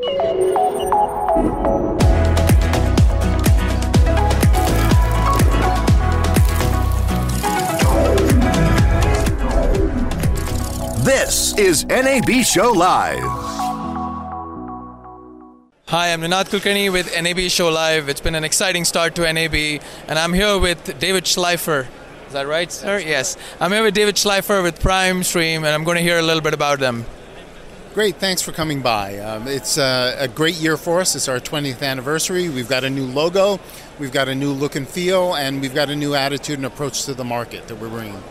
This is NAB Show Live. Hi, I'm Ninad Kulkarni with NAB Show Live. It's been an exciting start to NAB, and I'm here with David Schleifer. Is that right, sir? Yes. I'm here with David Schleifer with Primestream, and I'm going to hear a little bit about them. Great, thanks for coming by. Um, it's uh, a great year for us. It's our 20th anniversary. We've got a new logo, we've got a new look and feel, and we've got a new attitude and approach to the market that we're bringing.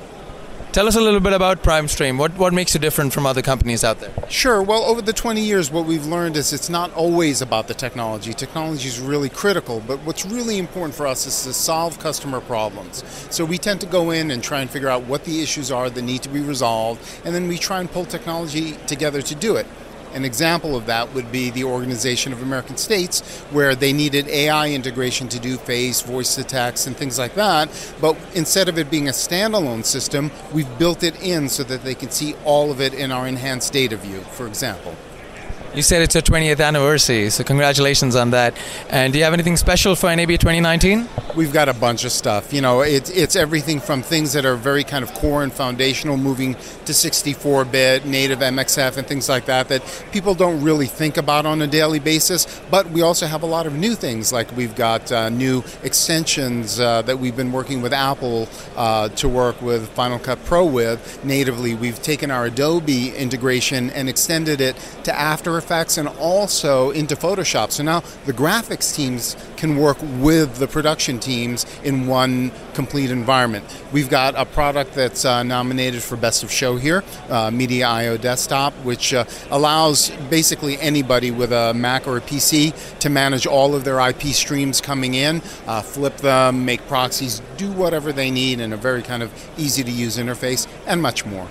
Tell us a little bit about Primestream. What what makes you different from other companies out there? Sure. Well, over the 20 years, what we've learned is it's not always about the technology. Technology is really critical, but what's really important for us is to solve customer problems. So we tend to go in and try and figure out what the issues are that need to be resolved, and then we try and pull technology together to do it. An example of that would be the Organization of American States, where they needed AI integration to do face, voice text, and things like that. But instead of it being a standalone system, we've built it in so that they can see all of it in our enhanced data view, for example. You said it's your 20th anniversary, so congratulations on that. And do you have anything special for NAB 2019? We've got a bunch of stuff. You know, it's it's everything from things that are very kind of core and foundational, moving to 64-bit, native MXF, and things like that that people don't really think about on a daily basis. But we also have a lot of new things, like we've got uh, new extensions uh, that we've been working with Apple uh, to work with Final Cut Pro with natively. We've taken our Adobe integration and extended it to After Effects and also into Photoshop. So now the graphics teams can work with the production teams in one complete environment. We've got a product that's uh, nominated for Best of Show here, uh, Media IO Desktop, which uh, allows basically anybody with a Mac or a PC to manage all of their IP streams coming in, uh, flip them, make proxies, do whatever they need in a very kind of easy to use interface, and much more.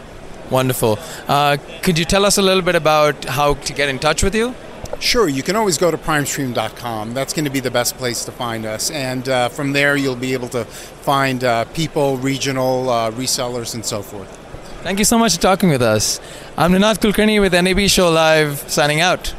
Wonderful. Uh, could you tell us a little bit about how to get in touch with you? Sure, you can always go to primestream.com. That's going to be the best place to find us. And uh, from there, you'll be able to find uh, people, regional uh, resellers, and so forth. Thank you so much for talking with us. I'm Ninad Kulkarni with NAB Show Live, signing out.